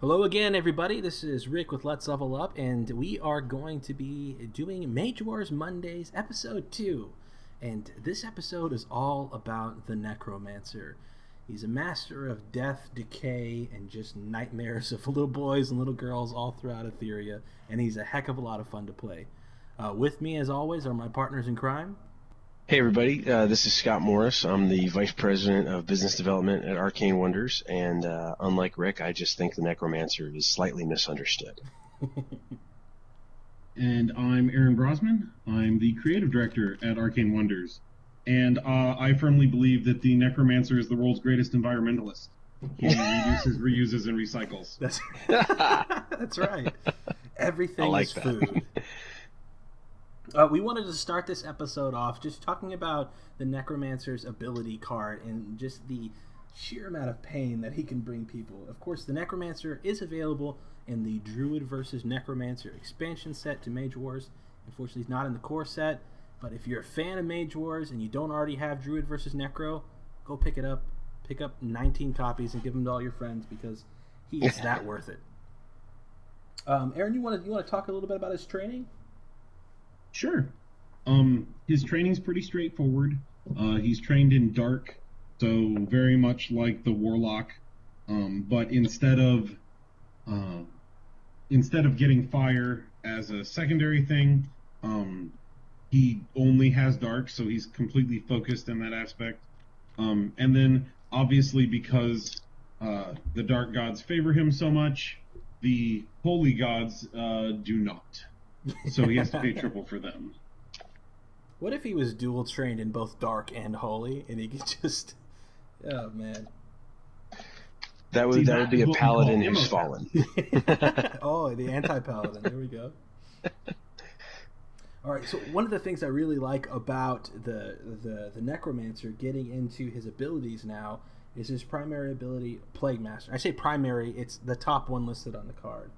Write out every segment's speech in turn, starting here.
Hello again, everybody. This is Rick with Let's Level Up, and we are going to be doing Mage Wars Mondays, episode 2. And this episode is all about the Necromancer. He's a master of death, decay, and just nightmares of little boys and little girls all throughout Etheria, and he's a heck of a lot of fun to play. Uh, with me, as always, are my partners in crime. Hey everybody, uh, this is Scott Morris. I'm the Vice President of Business Development at Arcane Wonders, and uh, unlike Rick, I just think the Necromancer is slightly misunderstood. and I'm Aaron Brosman. I'm the Creative Director at Arcane Wonders, and uh, I firmly believe that the Necromancer is the world's greatest environmentalist. He reduces, reuses, and recycles. That's, That's right. Everything like is that. food. Uh, we wanted to start this episode off just talking about the Necromancer's ability card and just the sheer amount of pain that he can bring people. Of course, the Necromancer is available in the Druid versus Necromancer expansion set to Mage Wars. Unfortunately, he's not in the core set, but if you're a fan of Mage Wars and you don't already have Druid versus Necro, go pick it up. Pick up 19 copies and give them to all your friends because he is that worth it. Um, Aaron, you want to you want to talk a little bit about his training? Sure. Um, his training's pretty straightforward. Uh, he's trained in dark, so very much like the warlock. Um, but instead of uh, instead of getting fire as a secondary thing, um, he only has dark, so he's completely focused in that aspect. Um, and then obviously because uh, the dark gods favor him so much, the holy gods uh, do not. So he has to pay triple for them. What if he was dual trained in both dark and holy, and he could just, oh man, That would See, that that would be a what we call paladin who's fallen. oh, the anti paladin. There we go. All right. So one of the things I really like about the the the necromancer getting into his abilities now is his primary ability, Plague Master. I say primary; it's the top one listed on the card.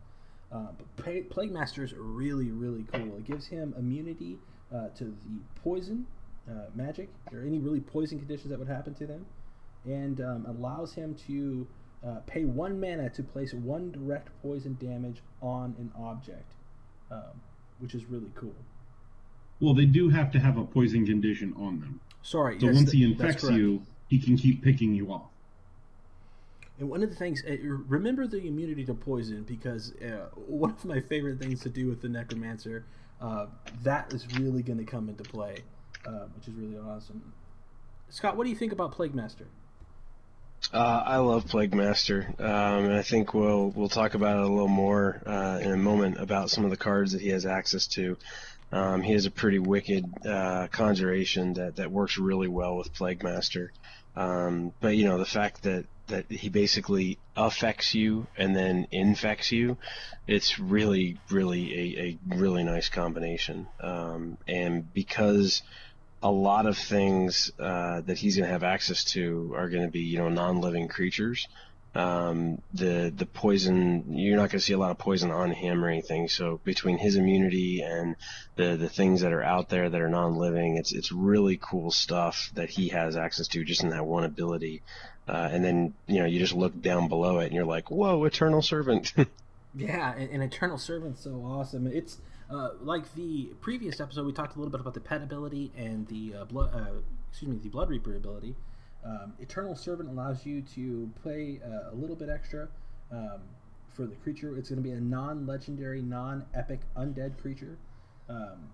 Uh, but Pa- Plague Master is really really cool. It gives him immunity uh, to the poison uh, magic or any really poison conditions that would happen to them, and um, allows him to uh, pay one mana to place one direct poison damage on an object, um, which is really cool. Well, they do have to have a poison condition on them. Sorry. So yes, once he infects you, he can keep picking you off. And one of the things, uh, remember the immunity to poison because uh, one of my favorite things to do with the necromancer, uh, that is really going to come into play, uh, which is really awesome. Scott, what do you think about Plague Master? Uh, I love Plague Master, um, and I think we'll we'll talk about it a little more uh, in a moment about some of the cards that he has access to. Um, he has a pretty wicked uh, conjuration that, that works really well with Plague Master. Um, but you know the fact that, that he basically affects you and then infects you, it's really really a, a really nice combination. Um, and because a lot of things uh, that he's going to have access to are going to be, you know, non-living creatures. Um, the the poison, you're not going to see a lot of poison on him or anything. So between his immunity and the the things that are out there that are non-living, it's it's really cool stuff that he has access to just in that one ability. Uh, and then you know you just look down below it and you're like, whoa, Eternal Servant. Yeah, and, Eternal Servant's so awesome. It's uh, like the previous episode, we talked a little bit about the pet ability and the uh, blood, uh, excuse me, the Blood Reaper ability. Um, Eternal Servant allows you to play uh, a little bit extra um, for the creature. It's going to be a non-legendary, non-epic undead creature. Um,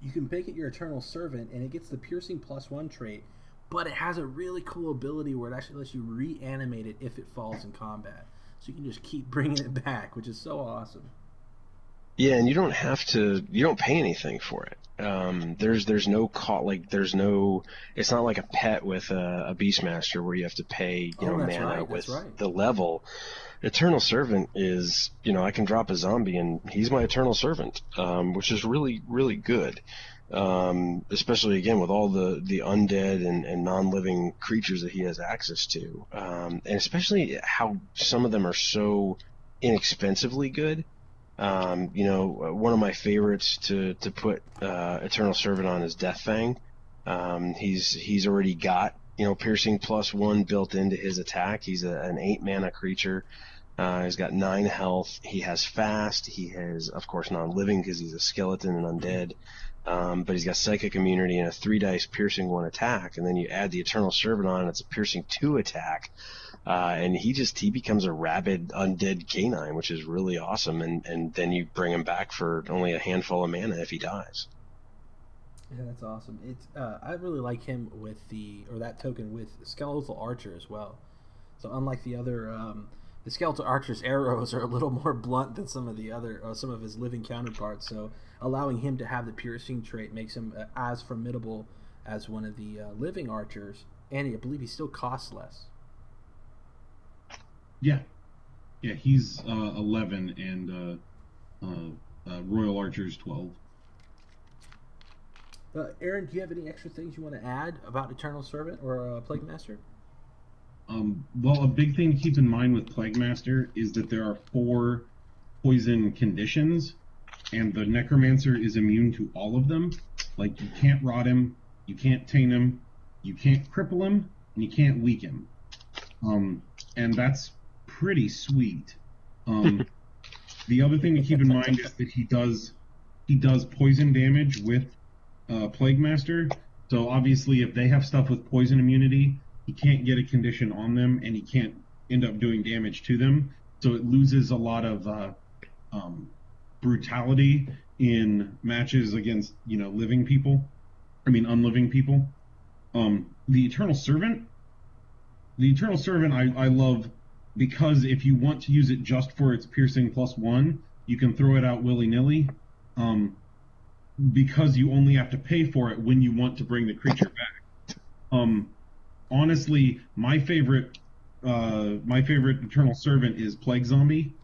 you can make it your Eternal Servant, and it gets the Piercing plus one trait, but it has a really cool ability where it actually lets you reanimate it if it falls in combat. So you can just keep bringing it back, which is so awesome. Yeah, and you don't have to. You don't pay anything for it. Um, there's there's no co- like there's no. It's not like a pet with a, a Beastmaster where you have to pay you Oh, know mana right, with right. the level. Eternal Servant is you know I can drop a zombie and he's my Eternal Servant, um, which is really really good. Um, especially again with all the the undead and, and non-living creatures that he has access to, um, and especially how some of them are so inexpensively good Um, you know, one of my favorites to to put uh, Eternal Servant on is Deathfang. Um, he's he's already got you know piercing plus one built into his attack. He's a, an eight mana creature. Uh, he's got nine health. He has fast. He has, of course, non-living because he's a skeleton and undead. Um, but he's got psychic immunity and a three dice piercing one attack, and then you add the Eternal Servant on, it's a piercing two attack. Uh, and he just he becomes a rabid undead canine, which is really awesome. And and then you bring him back for only a handful of mana if he dies. Yeah, that's awesome. It's uh, I really like him with the or that token with skeletal archer as well. So unlike the other, um, the skeletal archer's arrows are a little more blunt than some of the other uh, some of his living counterparts. So allowing him to have the piercing trait makes him uh, as formidable as one of the uh, living archers, and I believe he still costs less. Yeah, yeah, he's uh, eleven, and uh, uh, uh, Royal Archer's twelve. Uh, Aaron, do you have any extra things you want to add about Eternal Servant or uh, Plague Master? Um, well, a big thing to keep in mind with Plague Master is that there are four poison conditions, and the Necromancer is immune to all of them. Like you can't rot him, you can't taint him, you can't cripple him, and you can't weaken him. Um, and that's pretty sweet. Um, the other thing to keep in mind is that he does he does poison damage with uh, Plague Master. So obviously, if they have stuff with poison immunity, he can't get a condition on them, and he can't end up doing damage to them. So it loses a lot of uh, um, brutality in matches against you know living people. I mean unliving people. Um, the Eternal Servant. The Eternal Servant I, I love because if you want to use it just for its piercing plus one, you can throw it out willy nilly. Um, because you only have to pay for it when you want to bring the creature back. Um, honestly, my favorite, uh, my favorite Eternal Servant is Plague Zombie,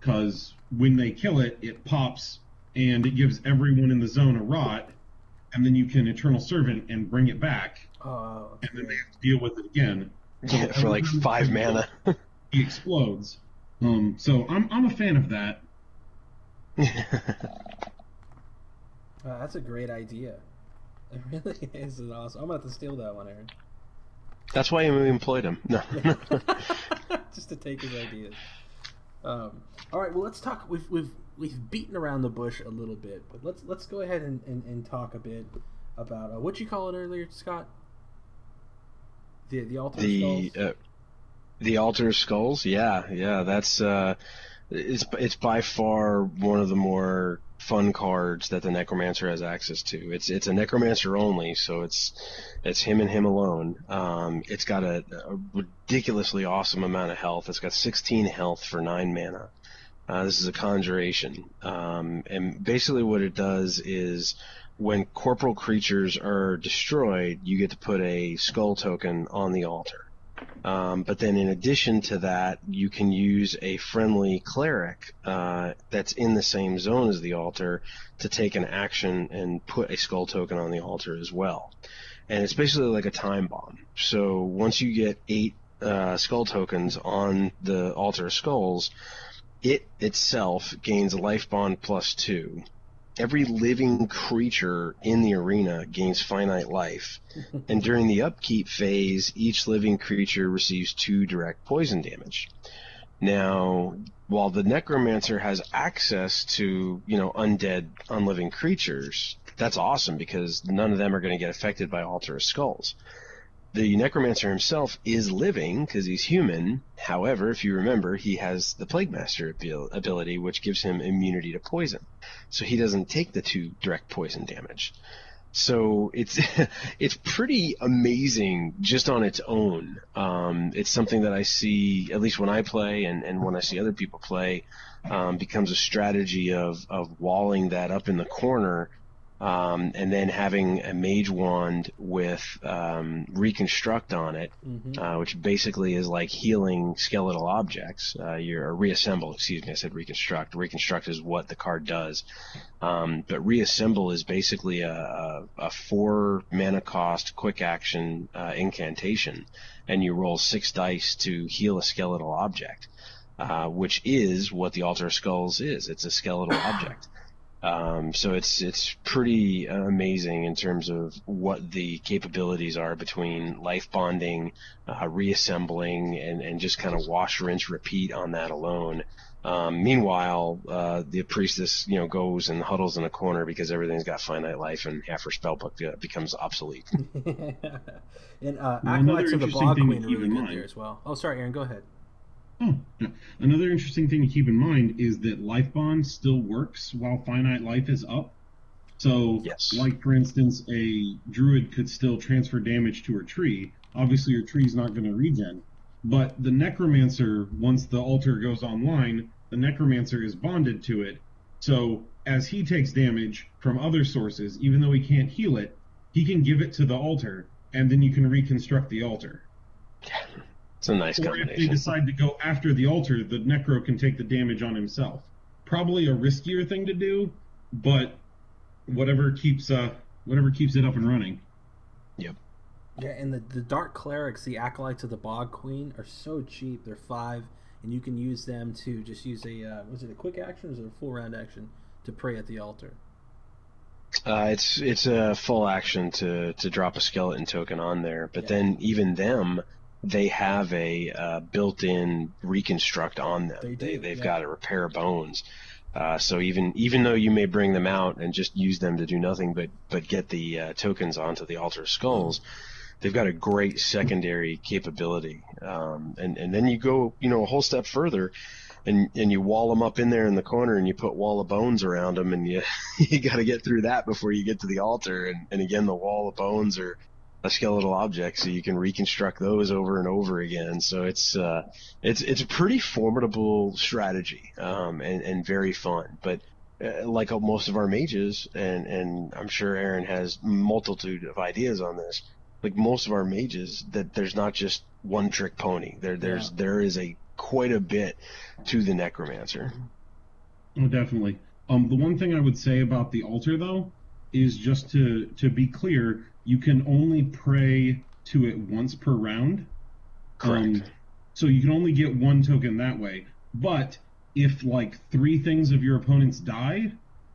because when they kill it, it pops and it gives everyone in the zone a rot, and then you can Eternal Servant and bring it back, Oh, and then they have to deal with it again. So for like five mana. he explodes. Um, so I'm I'm a fan of that. Uh, that's a great idea. It really is an awesome. I'm gonna have to steal that one, Aaron. That's why we employed him. No. Just to take his ideas. Um, all right. Well, let's talk. We've we've we've beaten around the bush a little bit, but let's let's go ahead and, and, and talk a bit about uh, what you call it earlier, Scott. The the altar the skulls. uh, the altar of skulls? Yeah yeah that's uh it's it's by far one of the more fun cards that the necromancer has access to. It's it's a necromancer only so it's it's him and him alone. Um it's got a, a ridiculously awesome amount of health. It's got 16 health for 9 mana. Uh, this is a conjuration. Um and basically what it does is when corporal creatures are destroyed, you get to put a skull token on the altar. Um, but then in addition to that, you can use a friendly cleric uh, that's in the same zone as the altar to take an action and put a skull token on the altar as well. And it's basically like a time bomb. So once you get eight uh, skull tokens on the altar of skulls, it itself gains life bond plus two every living creature in the arena gains finite life, and during the upkeep phase, each living creature receives two direct poison damage. Now, while the necromancer has access to, you know, undead, unliving creatures, that's awesome because none of them are going to get affected by Altar of Skulls. The necromancer himself is living because he's human. However, if you remember, he has the Plague Master abil- ability, which gives him immunity to poison. So he doesn't take the two direct poison damage. So it's it's pretty amazing just on its own. Um, it's something that I see at least when I play and, and when I see other people play um, becomes a strategy of of walling that up in the corner um, and then having a mage wand with um, reconstruct on it, Mhm. uh, which basically is like healing skeletal objects. Uh, you're reassemble, excuse me, I said reconstruct. Reconstruct is what the card does, um, but reassemble is basically a, a, a four mana cost quick action uh, incantation, and you roll six dice to heal a skeletal object. uh, which is what the Altar of Skulls is. It's a skeletal object. Um, so it's it's pretty amazing in terms of what the capabilities are between life bonding, uh, reassembling, and, and just kind of wash, rinse, repeat on that alone. Um, meanwhile, uh, the priestess, you know, goes and huddles in a corner because everything's got finite life, and half her spellbook uh, becomes obsolete. and uh, acolytes of the Bog Queen are really good there as well. Oh, sorry, Aaron, go ahead. Oh, yeah. another interesting thing to keep in mind is that life bond still works while finite life is up. So, yes. like for instance, a druid could still transfer damage to her tree. Obviously, your tree's not going to regen, but the necromancer, once the altar goes online, the necromancer is bonded to it. So, as he takes damage from other sources, even though he can't heal it, he can give it to the altar, and then you can reconstruct the altar. It's a nice or combination. if they decide to go after the altar, the necro can take the damage on himself. Probably a riskier thing to do, but whatever keeps uh whatever keeps it up and running. Yep. Yeah, and the, the dark clerics, the acolytes of the bog queen, are so cheap. They're five, and you can use them to just use a uh, was it a quick action or is it a full round action to pray at the altar? Uh, it's it's a full action to to drop a skeleton token on there, but yeah. then even them they have a uh, built-in reconstruct on them. They, they have yeah. got a repair bones. Uh, so even even though you may bring them out and just use them to do nothing but but get the uh, tokens onto the altar skulls, they've got a great secondary capability. Um, and and then you go you know a whole step further, and and you wall them up in there in the corner and you put wall of bones around them and you you got to get through that before you get to the altar. And and again the wall of bones are a skeletal object, so you can reconstruct those over and over again. So it's uh, it's it's a pretty formidable strategy um, and and very fun. But uh, like most of our mages, and and I'm sure Aaron has multitude of ideas on this. Like most of our mages, that there's not just one trick pony. There there's yeah. there is a quite a bit to the necromancer. Oh, definitely. Um, the one thing I would say about the altar, though, is just to to be clear, you can only pray to it once per round. Correct. Um, so you can only get one token that way. But if like three things of your opponents die,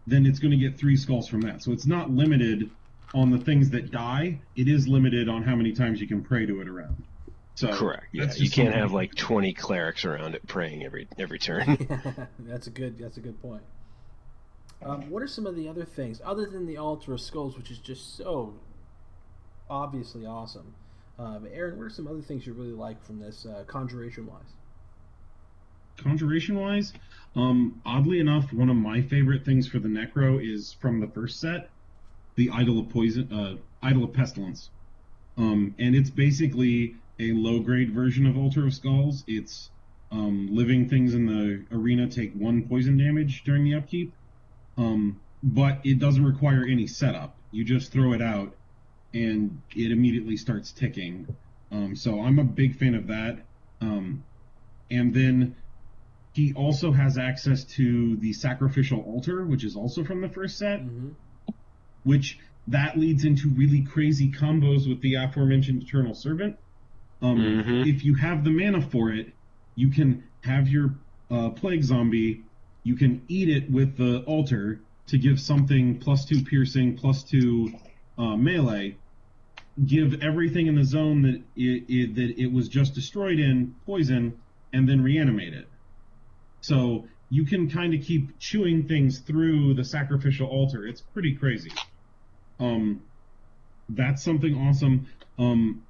then it's going to get three skulls from that. So it's not limited on the things that die. It is limited on how many times you can pray to it around. So correct. Yeah, you can't have like twenty clerics around it praying every every turn. that's a good. That's a good point. Um, what are some of the other things other than the altar of skulls, which is just so obviously awesome. Um, Aaron, what are some other things you really like from this, uh, conjuration wise? Conjuration wise, um, oddly enough, one of my favorite things for the Necro is from the first set, the Idol of Poison, uh, Idol of Pestilence, um, and it's basically a low grade version of Altar of Skulls. It's um, living things in the arena take one poison damage during the upkeep, um, but it doesn't require any setup. You just throw it out, and it immediately starts ticking. Um, so I'm a big fan of that. Um, and then he also has access to the sacrificial altar, which is also from the first set, mm-hmm. which that leads into really crazy combos with the aforementioned Eternal Servant. Um, mm-hmm. If you have the mana for it, you can have your uh, plague zombie. You can eat it with the altar to give something plus two piercing, plus two uh, melee, give everything in the zone that it, it, that it was just destroyed in poison, and then reanimate it. So you can kind of keep chewing things through the sacrificial altar. It's pretty crazy. Um, that's something awesome. Um,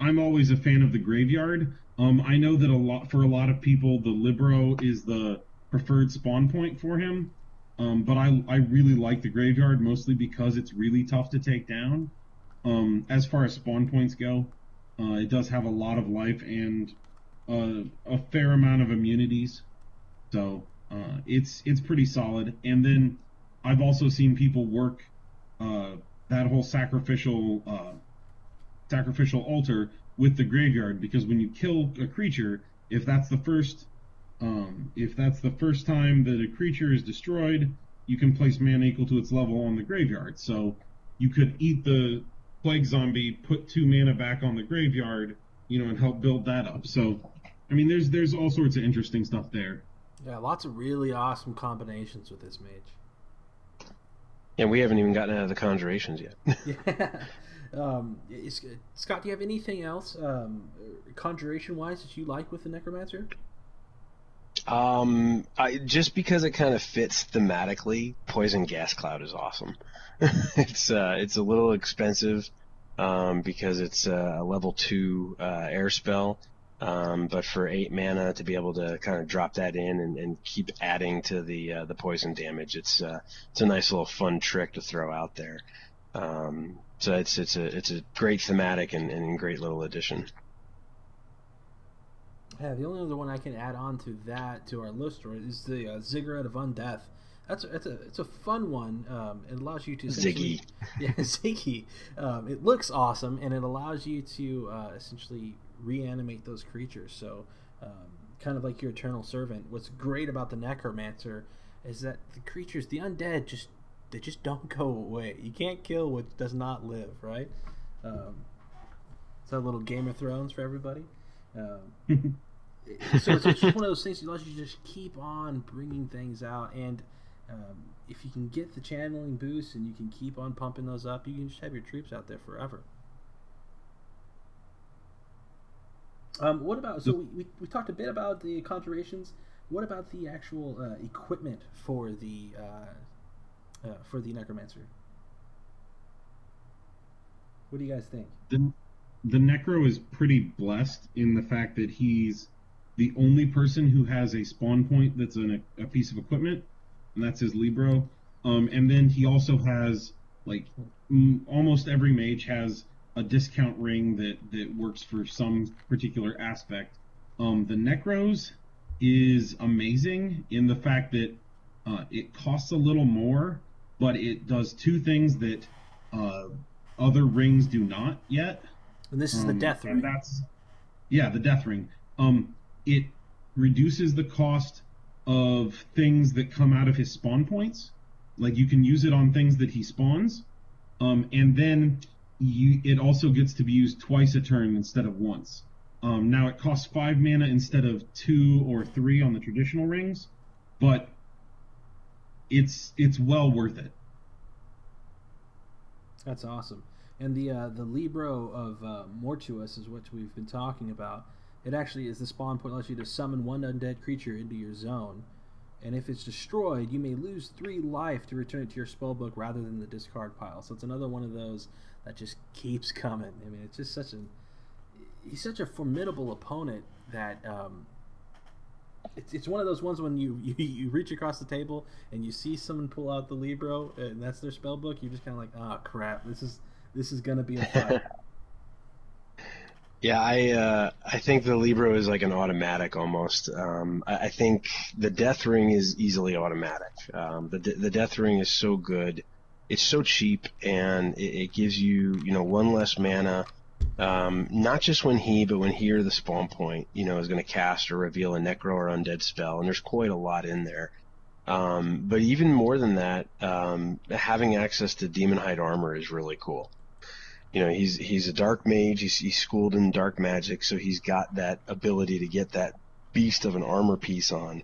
I'm always a fan of the graveyard. Um, I know that a lot for a lot of people, the libro is the preferred spawn point for him. Um, but I I really like the graveyard mostly because it's really tough to take down. Um, as far as spawn points go, uh, it does have a lot of life and uh, a fair amount of immunities, so uh, it's it's pretty solid. And then I've also seen people work uh, that whole sacrificial uh, sacrificial altar with the graveyard because when you kill a creature, if that's the first um, if that's the first time that a creature is destroyed, you can place mana equal to its level on the graveyard. So you could eat the plague zombie, put two mana back on the graveyard, you know, and help build that up. So I mean, there's there's all sorts of interesting stuff there. Yeah, lots of really awesome combinations with this mage. And we haven't even gotten out of the conjurations yet. yeah. Um, is, Scott, do you have anything else, um, conjuration wise, that you like with the necromancer? Um, I, just because it kind of fits thematically, poison gas cloud is awesome. it's uh, it's a little expensive, um, because it's a level two uh, air spell. Um, but for eight mana to be able to kind of drop that in and, and keep adding to the uh, the poison damage, it's uh, it's a nice little fun trick to throw out there. Um, so it's it's a it's a great thematic and, and great little addition. Yeah, the only other one I can add on to that to our list is the uh, Ziggurat of Undeath. That's a, it's a it's a fun one. Um, it allows you to Ziggy. Yeah, Ziggy. Um, it looks awesome, and it allows you to uh, essentially reanimate those creatures. So, um, kind of like your Eternal Servant. What's great about the Necromancer is that the creatures, the undead, just they just don't go away. You can't kill what does not live, right? Um, it's a little Game of Thrones for everybody. So it's, it's, just one of those things allows you just keep on bringing things out, and um, if you can get the channeling boost and you can keep on pumping those up, you can just have your troops out there forever. Um, what about so we, we, we, talked a bit about the conjurations. What about the actual uh, equipment for the uh, uh, for the necromancer? What do you guys think? The the necro is pretty blessed in the fact that he's the only person who has a spawn point that's an, a piece of equipment, and that's his libro. Um, and then he also has like m- almost every mage has a discount ring that that works for some particular aspect. Um, the Necros is amazing in the fact that uh, it costs a little more, but it does two things that uh, other rings do not yet. And this is um, the Death Ring. That's yeah, the Death Ring. Um, it reduces the cost of things that come out of his spawn points. Like you can use it on things that he spawns, um, and then you, it also gets to be used twice a turn instead of once. Um, now it costs five mana instead of two or three on the traditional rings, but it's it's well worth it. That's awesome. And the uh, the Libro of uh, Mortuus is what we've been talking about. It actually is the spawn point allows you to summon one undead creature into your zone, and if it's destroyed, you may lose three life to return it to your spellbook rather than the discard pile. So it's another one of those that just keeps coming. I mean, it's just such a he's such a formidable opponent that um, it's, it's one of those ones when you, you, you reach across the table and you see someone pull out the libro and that's their spell book. You're just kind of like, oh crap, this is this is gonna be a fight. Yeah, I uh, I think the Libro is like an automatic almost. Um, I, I, think the Death Ring is easily automatic. Um, the the Death Ring is so good, it's so cheap, and it, it gives you you know one less mana. Um, not just when he, but when he or the spawn point, you know, is going to cast or reveal a Necro or Undead spell, and there's quite a lot in there. Um, but even more than that, um, having access to Demon Hide armor is really cool you know he's he's a dark mage he's, he's schooled in dark magic so he's got that ability to get that beast of an armor piece on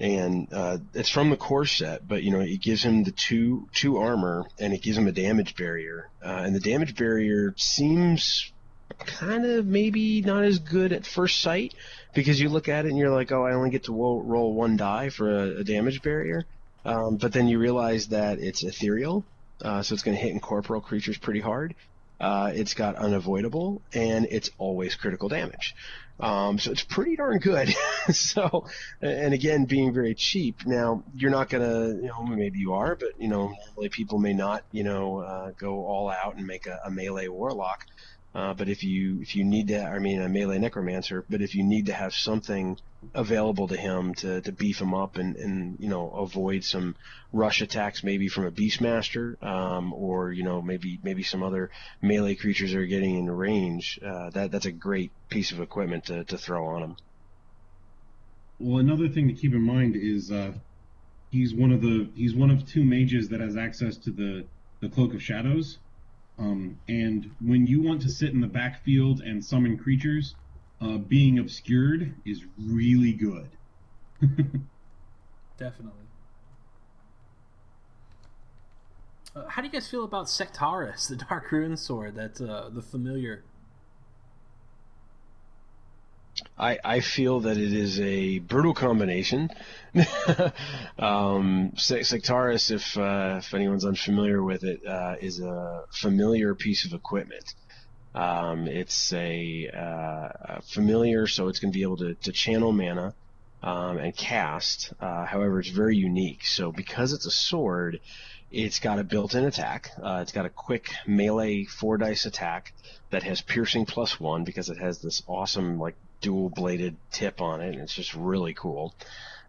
and uh, it's from the core set but you know it gives him the two two armor and it gives him a damage barrier. Uh, and the damage barrier seems kind of maybe not as good at first sight because you look at it and you're like oh i only get to roll, roll one die for a, a damage barrier. Um, but then you realize that it's ethereal uh, so it's going to hit incorporeal creatures pretty hard. Uh, it's got unavoidable, and it's always critical damage. Um, so it's pretty darn good. so, and again, being very cheap. Now, you're not gonna, you know, maybe you are, but you know, normally people may not, you know, uh, go all out and make a, a melee warlock. Uh, but if you if you need to, I mean, a melee necromancer. But if you need to have something available to him to, to beef him up and, and you know avoid some rush attacks maybe from a beastmaster um, or you know maybe maybe some other melee creatures are getting in range uh, that that's a great piece of equipment to, to throw on him well another thing to keep in mind is uh, he's one of the he's one of two mages that has access to the the cloak of shadows um, and when you want to sit in the backfield and summon creatures uh, being obscured is really good. Definitely. Uh, how do you guys feel about Sectarus, the Dark Rune Sword? That's uh, the familiar. I, I feel that it is a brutal combination. um, Sectarus, if uh, if anyone's unfamiliar with it, uh, is a familiar piece of equipment. Um, it's a, uh, familiar, so it's going to be able to, to channel mana um, and cast. Uh, however, it's very unique. So because it's a sword, it's got a built-in attack. Uh, it's got a quick melee four dice attack that has piercing plus one because it has this awesome like dual-bladed tip on it, and it's just really cool.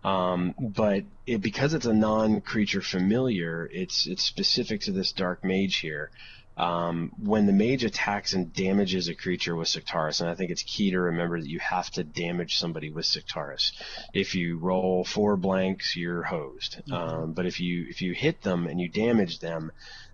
Um, but it, because it's a non-creature familiar, it's it's specific to this dark mage here. Um, when the mage attacks and damages a creature with Sectarus, and I think it's key to remember that you have to damage somebody with Sectarus. If you roll four blanks, you're hosed. Mm-hmm. Um, but if you if you hit them and you damage them,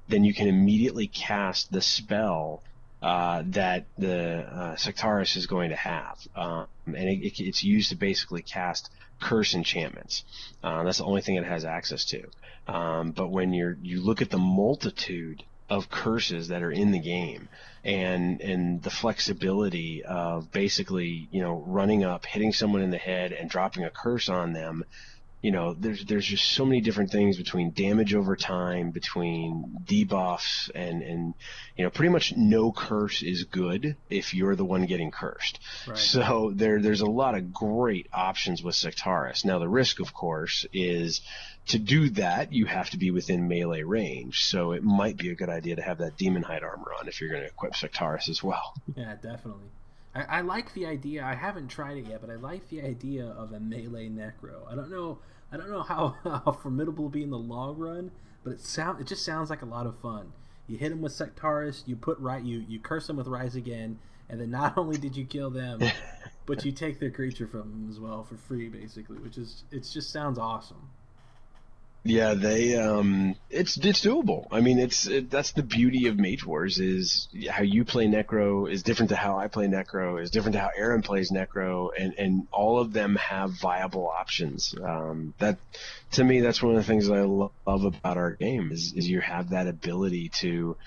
then you can immediately cast the spell uh, that the uh, Sectarus is going to have, um, and it, it's used to basically cast curse enchantments. Uh, that's the only thing it has access to. Um, but when you're you look at the multitude of curses that are in the game and and the flexibility of basically you know running up hitting someone in the head and dropping a curse on them you know there's there's just so many different things between damage over time between debuffs and and you know pretty much no curse is good if you're the one getting cursed right. so there there's a lot of great options with Sectarus now the risk of course is to do that, you have to be within melee range. So it might be a good idea to have that demon hide armor on if you're going to equip Sectarus as well. Yeah, definitely. I, I, like the idea. I haven't tried it yet, but I like the idea of a melee necro. I don't know. I don't know how, how formidable it'll be in the long run, but it sound it just sounds like a lot of fun. You hit him with Sectarus, you put right, you you curse him with Rise Again, and then not only did you kill them, but you take their creature from them as well for free, basically. Which is it just sounds awesome. Yeah, they um, it's it's doable. I mean, it's it, that's the beauty of Mage Wars is how you play Necro is different to how I play Necro is different to how Aaron plays Necro, and and all of them have viable options. Um, that to me, that's one of the things that I love about our game is is you have that ability to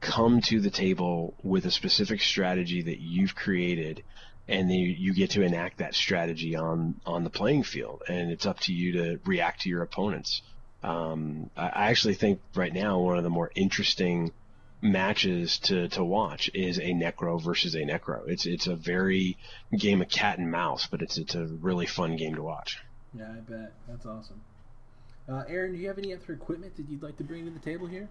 come to the table with a specific strategy that you've created and then you, you, get to enact that strategy on on the playing field and it's up to you to react to your opponents um, I actually think right now one of the more interesting matches to, to watch is a Necro versus a Necro. It's it's a very game of cat and mouse, but it's it's a really fun game to watch. Yeah, I bet that's awesome. Uh, Aaron, do you have any other equipment that you'd like to bring to the table here?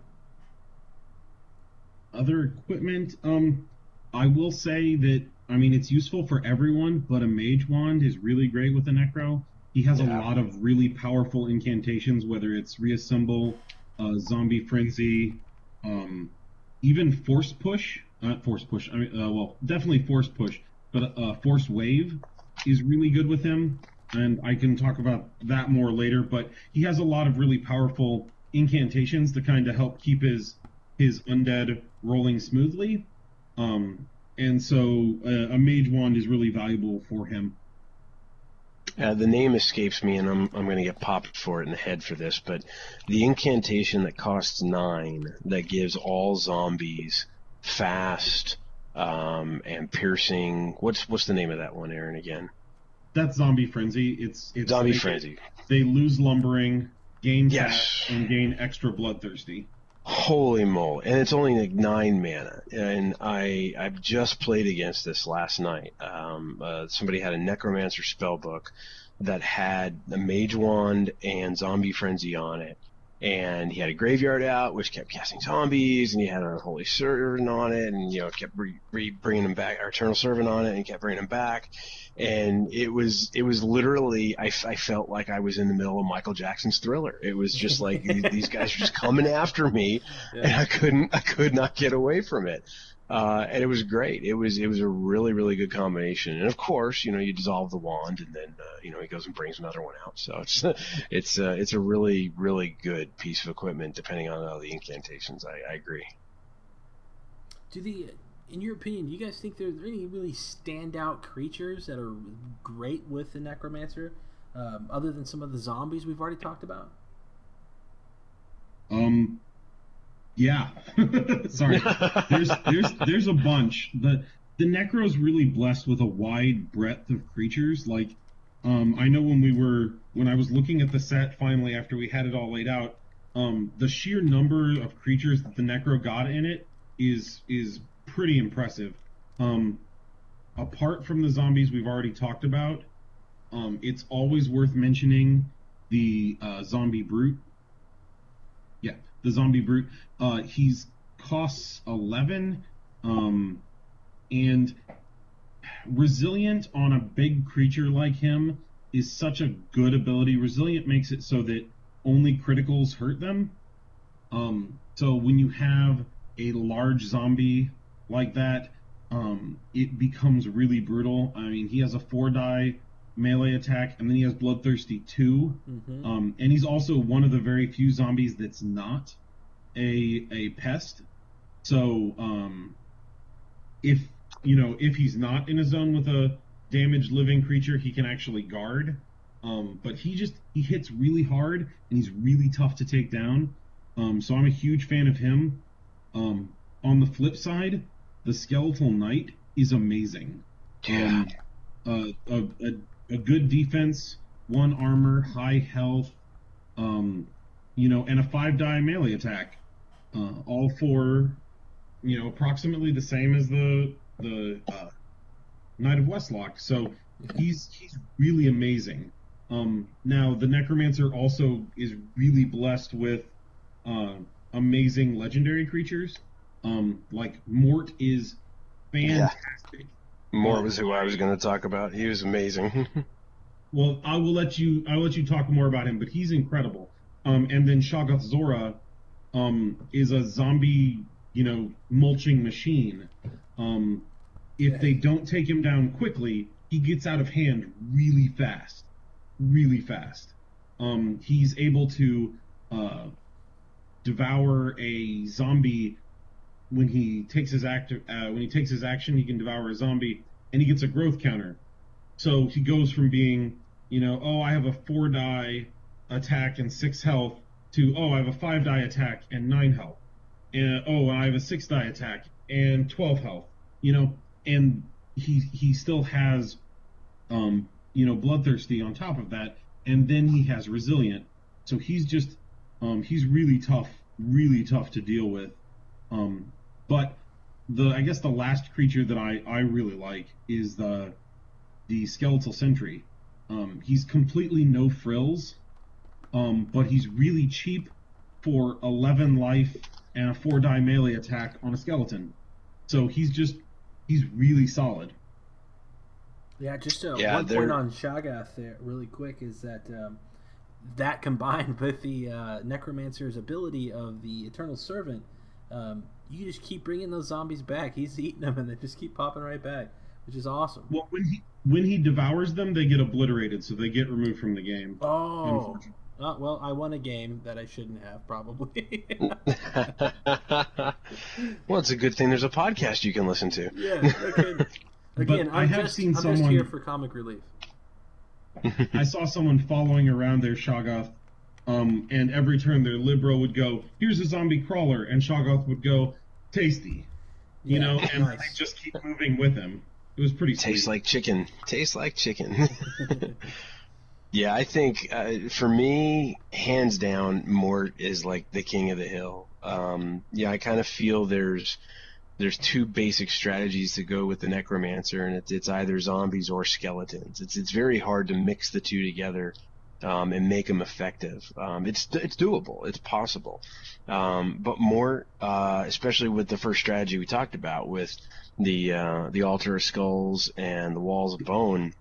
Other equipment, um, I will say that I mean it's useful for everyone, but a mage wand is really great with a necro. He has yeah. a lot of really powerful incantations, whether it's reassemble, uh, zombie frenzy, um, even force push. Not force push. I mean, uh, well, definitely force push, but uh, force wave is really good with him, and I can talk about that more later. But he has a lot of really powerful incantations to kind of help keep his his undead rolling smoothly. Um, and so uh, a mage wand is really valuable for him. Uh, the name escapes me, and I'm I'm going to get popped for it in the head for this. But the incantation that costs nine that gives all zombies fast um, and piercing. What's what's the name of that one, Aaron? Again. That's zombie frenzy. It's it's zombie they, frenzy. They lose lumbering, gain yes. and gain extra bloodthirsty. Holy moly! And it's only like nine mana, and I I've just played against this last night. Um, uh, somebody had a Necromancer spellbook that had a Mage Wand and Zombie Frenzy on it, and he had a graveyard out which kept casting zombies, and he had a Holy Servant on it, and you know kept re, re bringing them back, our Eternal Servant on it, and kept bringing them back, and it was it was literally I, I felt like I was in the middle of Michael Jackson's Thriller. It was just like these, these guys are just coming after me, yeah. and I couldn't I could not get away from it. Uh, and it was great. It was it was a really really good combination. And of course, you know, you dissolve the wand, and then uh, you know he goes and brings another one out. So it's it's uh, it's a really really good piece of equipment. Depending on all the incantations, I, I agree. Do the in your opinion, do you guys think there's any really standout creatures that are great with the Necromancer, um, other than some of the zombies we've already talked about? Um, yeah. Sorry. there's there's there's a bunch. The the Necro's really blessed with a wide breadth of creatures. Like, um, I know when we were when I was looking at the set finally after we had it all laid out, um, the sheer number of creatures that the Necro got in it is is pretty impressive. Um, apart from the zombies we've already talked about, um, it's always worth mentioning the uh, zombie brute. The zombie brute. Uh, he's costs eleven, um, and resilient on a big creature like him is such a good ability. Resilient makes it so that only criticals hurt them. Um, so when you have a large zombie like that, um, it becomes really brutal. I mean, he has a four die melee attack, and then he has Bloodthirsty 2 Mm-hmm. um, and he's also one of the very few zombies that's not a a pest. So um, if you know if he's not in a zone with a damaged living creature, he can actually guard. Um, but he just he hits really hard and he's really tough to take down. Um, so I'm a huge fan of him. Um, on the flip side, the Skeletal Knight is amazing. Yeah. Um, uh, a, a, a good defense, one armor, high health, um, you know, and a five die melee attack. Uh, all four, you know, approximately the same as the the uh, Knight of Westlock. So he's he's really amazing. Um, now the Necromancer also is really blessed with uh, amazing legendary creatures. Um, like Mort is fantastic. Mort was who I was going to talk about. He was amazing. Well, I will let you. I'll let you talk more about him, but he's incredible. Um, and then Shoggoth Zora, um, is a zombie, you know, mulching machine. Um, if they don't take him down quickly, he gets out of hand really fast, really fast. Um, he's able to uh, devour a zombie when he takes his act. Uh, when he takes his action, he can devour a zombie, and he gets a growth counter. So he goes from being, you know, oh, I have a four die attack and six health to, oh, I have a five die attack and nine health. And, oh, I have a six die attack and 12 health, you know, and he, he still has, um, you know, bloodthirsty on top of that. And then he has resilient. So he's just, um, he's really tough, really tough to deal with. Um, but the, I guess the last creature that I, I really like is the, the skeletal sentry. Um, he's completely no frills, um, but he's really cheap for 11 life and a 4 die melee attack on a skeleton. So he's just, he's really solid. Yeah, just uh, Yeah, one they're- point on Shoggoth there, really quick, is that um, that combined with the uh, Necromancer's ability of the Eternal Servant, um, you just keep bringing those zombies back. He's eating them, and they just keep popping right back, which is awesome. Well, when he when he devours them, they get obliterated, so they get removed from the game. Oh, Unfortunately. Uh, well, I won a game that I shouldn't have, probably. well, it's a good thing there's a podcast you can listen to. yeah, okay. Again, I I'm have just, seen I'm just someone- here for comic relief. I saw someone following around their Shoggoth, um, and every turn their Libro would go, "Here's a zombie crawler," and Shoggoth would go, "Tasty," you Yeah, know, and nice. they just keep moving with him. It was pretty Tastes sweet. like chicken. Tastes like chicken. yeah, I think uh, for me, hands down, Mort is like the king of the hill. Um, yeah, I kind of feel there's there's two basic strategies to go with the necromancer, and it's it's either zombies or skeletons. It's it's very hard to mix the two together um, and make them effective. Um, it's it's doable. It's possible. Um, but more, uh, especially with the first strategy we talked about with the uh, the altar of skulls and the walls of bone.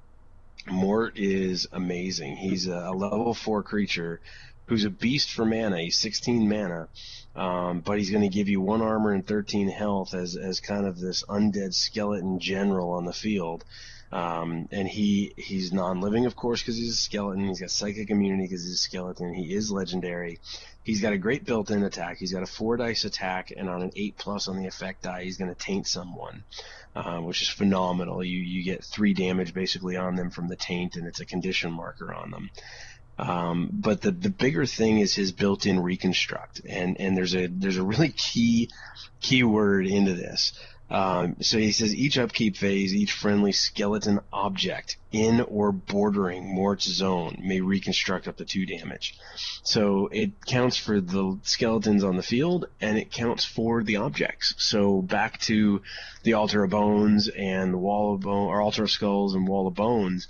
Mort is amazing. He's a, a level four creature who's a beast for mana. He's 16 mana, um, but he's going to give you one armor and 13 health as as kind of this undead skeleton general on the field. Um, and he he's non-living, of course, because he's a skeleton. He's got psychic immunity because he's a skeleton. He is legendary. He's got a great built-in attack. He's got a four dice attack, and on an eight plus on the effect die, he's going to taint someone, uh, which is phenomenal. You you get three damage basically on them from the taint, and it's a condition marker on them. Um, but the the bigger thing is his built-in reconstruct, and and there's a there's a really key key word into this. Um, so he says each upkeep phase, each friendly skeleton object in or bordering Mort's zone may reconstruct up to two damage. So it counts for the skeletons on the field and it counts for the objects. So back to the altar of bones and the wall of bone or altar of skulls and wall of bones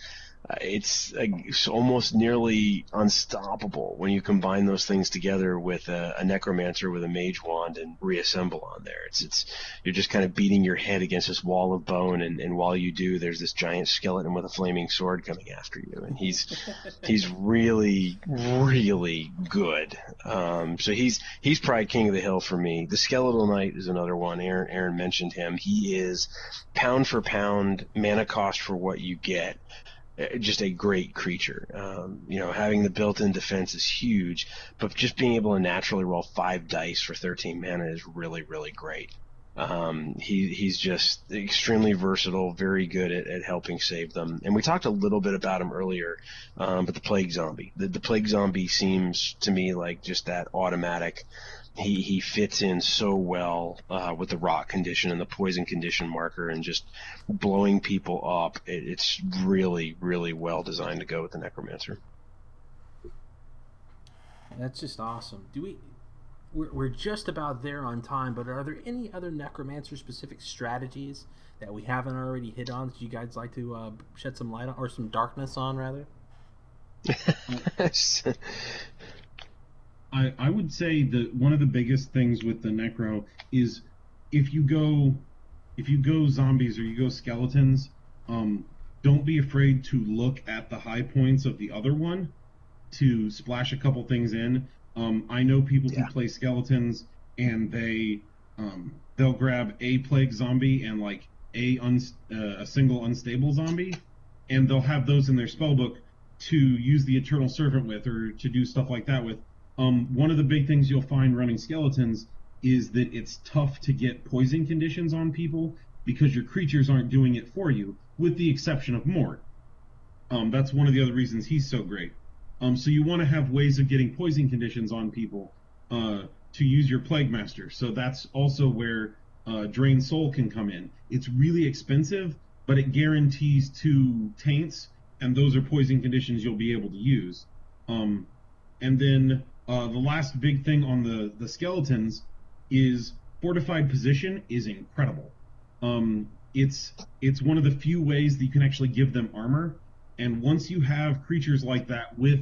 it's, it's, almost nearly unstoppable when you combine those things together with a, a, necromancer with a mage wand and reassemble on there. It's it's you're just kind of beating your head against this wall of bone, and, and while you do, there's this giant skeleton with a flaming sword coming after you, and he's he's really really good. Um, so he's he's probably king of the hill for me. The skeletal knight is another one. Aaron Aaron mentioned him. He is pound for pound mana cost for what you get just a great creature. Um, you know, having the built-in defense is huge, but just being able to naturally roll five dice for 13 mana is really, really great. Um, he, he's just extremely versatile, very good at, at helping save them. And we talked a little bit about him earlier, um, but the plague zombie, the, the plague zombie seems to me like just that automatic he he fits in so well uh, with the rot condition and the poison condition marker and just blowing people up. It, it's really really well designed to go with the necromancer. That's just awesome. Do we? We're, we're just about there on time, but are there any other necromancer specific strategies that we haven't already hit on that you guys like to uh, shed some light on or some darkness on rather? I, I would say that one of the biggest things with the necro is if you go if you go zombies or you go skeletons, um, don't be afraid to look at the high points of the other one to splash a couple things in. Um, I know people yeah. who play skeletons and they um, they'll grab a plague zombie and like a un, uh, a single unstable zombie, and they'll have those in their spellbook to use the eternal servant with or to do stuff like that with um, one of the big things you'll find running skeletons is that it's tough to get poison conditions on people because your creatures aren't doing it for you, with the exception of Mort. Um, that's one of the other reasons he's so great. Um, so you want to have ways of getting poison conditions on people uh, to use your Plague Master. So that's also where uh, Drain Soul can come in. It's really expensive, but it guarantees two taints, and those are poison conditions you'll be able to use. Um, and then uh, the last big thing on the the skeletons is fortified position is incredible. Um, it's it's one of the few ways that you can actually give them armor, and once you have creatures like that with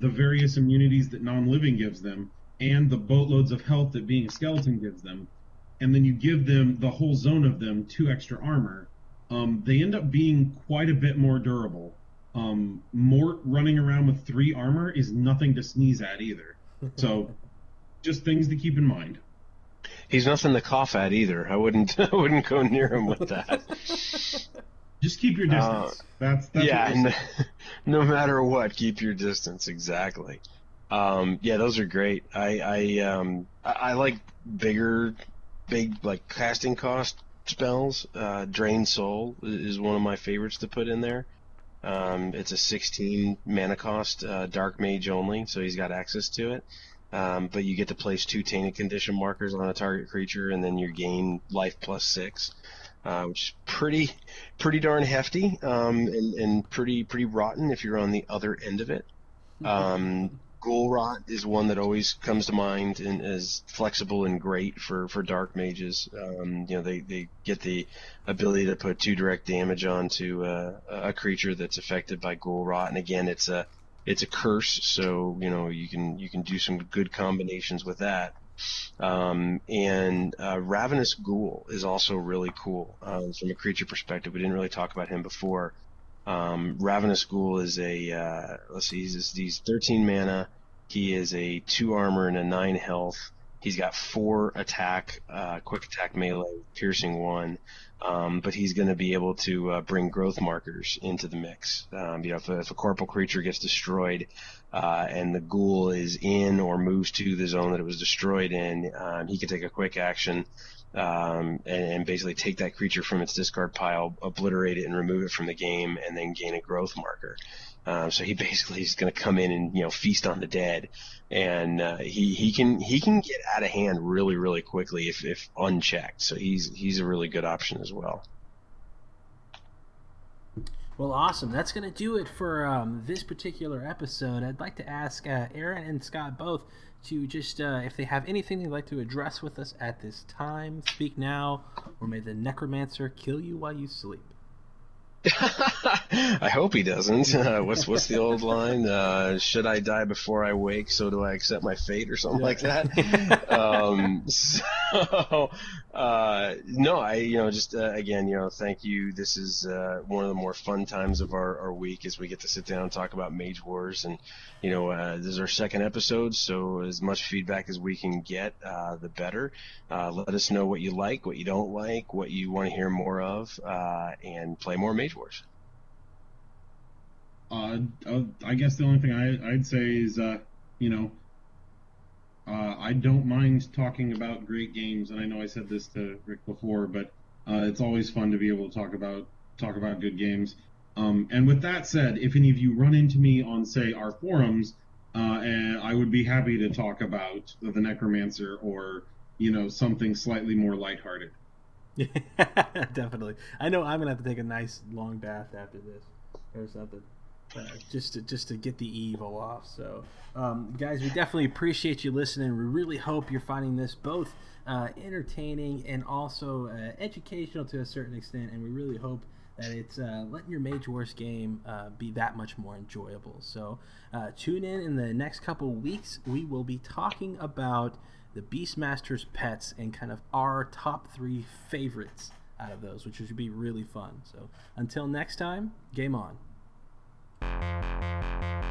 the various immunities that non-living gives them, and the boatloads of health that being a skeleton gives them, and then you give them the whole zone of them two extra armor, um, they end up being quite a bit more durable. Um, Mort running around with three armor is nothing to sneeze at either. So, just things to keep in mind. He's nothing to cough at either. I wouldn't. I wouldn't go near him with that. Just keep your distance. Uh, that's, that's yeah. No, no, matter what, keep your distance. Exactly. Um, yeah, those are great. I I um I, I like bigger, big like casting cost spells. Uh, Drain Soul is one of my favorites to put in there. Um, it's a 16 mana cost, uh, Dark Mage only, so he's got access to it. Um, but you get to place two tainted condition markers on a target creature, and then you gain life plus six, uh, which is pretty, pretty darn hefty, um, and, and pretty, pretty rotten if you're on the other end of it. Um, Ghoul Rot is one that always comes to mind and is flexible and great for, for dark mages. Um, you know, they, they get the ability to put two direct damage onto uh, a creature that's affected by Ghoul Rot, and again, it's a it's a curse, so you know you can you can do some good combinations with that. Um, and uh, Ravenous Ghoul is also really cool um, from a creature perspective. We didn't really talk about him before. Um, Ravenous Ghoul is a uh, let's see, he's, he's 13 mana. He is a two armor and a nine health. He's got four attack, uh, quick attack melee, piercing one, um, but he's going to be able to uh, bring growth markers into the mix. Um, you know, if a, if a corporeal creature gets destroyed uh, and the ghoul is in or moves to the zone that it was destroyed in, um, he can take a quick action um, and, and, basically take that creature from its discard pile, obliterate it, and remove it from the game, and then gain a growth marker. Um, so he basically is going to come in and you know feast on the dead, and uh, he he can he can get out of hand really really quickly if if unchecked. So he's he's a really good option as well. Well, awesome. That's going to do it for um, this particular episode. I'd like to ask uh, Aaron and Scott both to just, uh, if they have anything they'd like to address with us at this time, speak now, or may the necromancer kill you while you sleep. I hope he doesn't. Uh, what's what's the old line? Uh, should I die before I wake, so do I accept my fate, or something yeah. like that. um, so, uh, no, I you know just uh, again you know thank you. This is uh, one of the more fun times of our, our week as we get to sit down and talk about Mage Wars, and you know uh, this is our second episode, so as much feedback as we can get, the better. let us know what you like, what you don't like, what you want to hear more of, and play more Mage Wars? Uh, I guess the only thing I, would say is, uh, you know, uh, I don't mind talking about great games, and I know I said this to Rick before, but uh, it's always fun to be able to talk about talk about good games. Um, and with that said, if any of you run into me on, say, our forums, uh, I would be happy to talk about the Necromancer or you know something slightly more lighthearted. Definitely. I know I'm gonna have to take a nice long bath after this or something, uh, just to just to get the evil off. So, um, guys, we definitely appreciate you listening. We really hope you're finding this both uh, entertaining and also uh, educational to a certain extent, and we really hope that it's uh, letting your Mage Wars game uh, be that much more enjoyable. So tune in in the next couple weeks. We will be talking about the Beastmaster's pets and kind of our top three favorites out of those, which should be really fun. So until next time, game on. Thank you.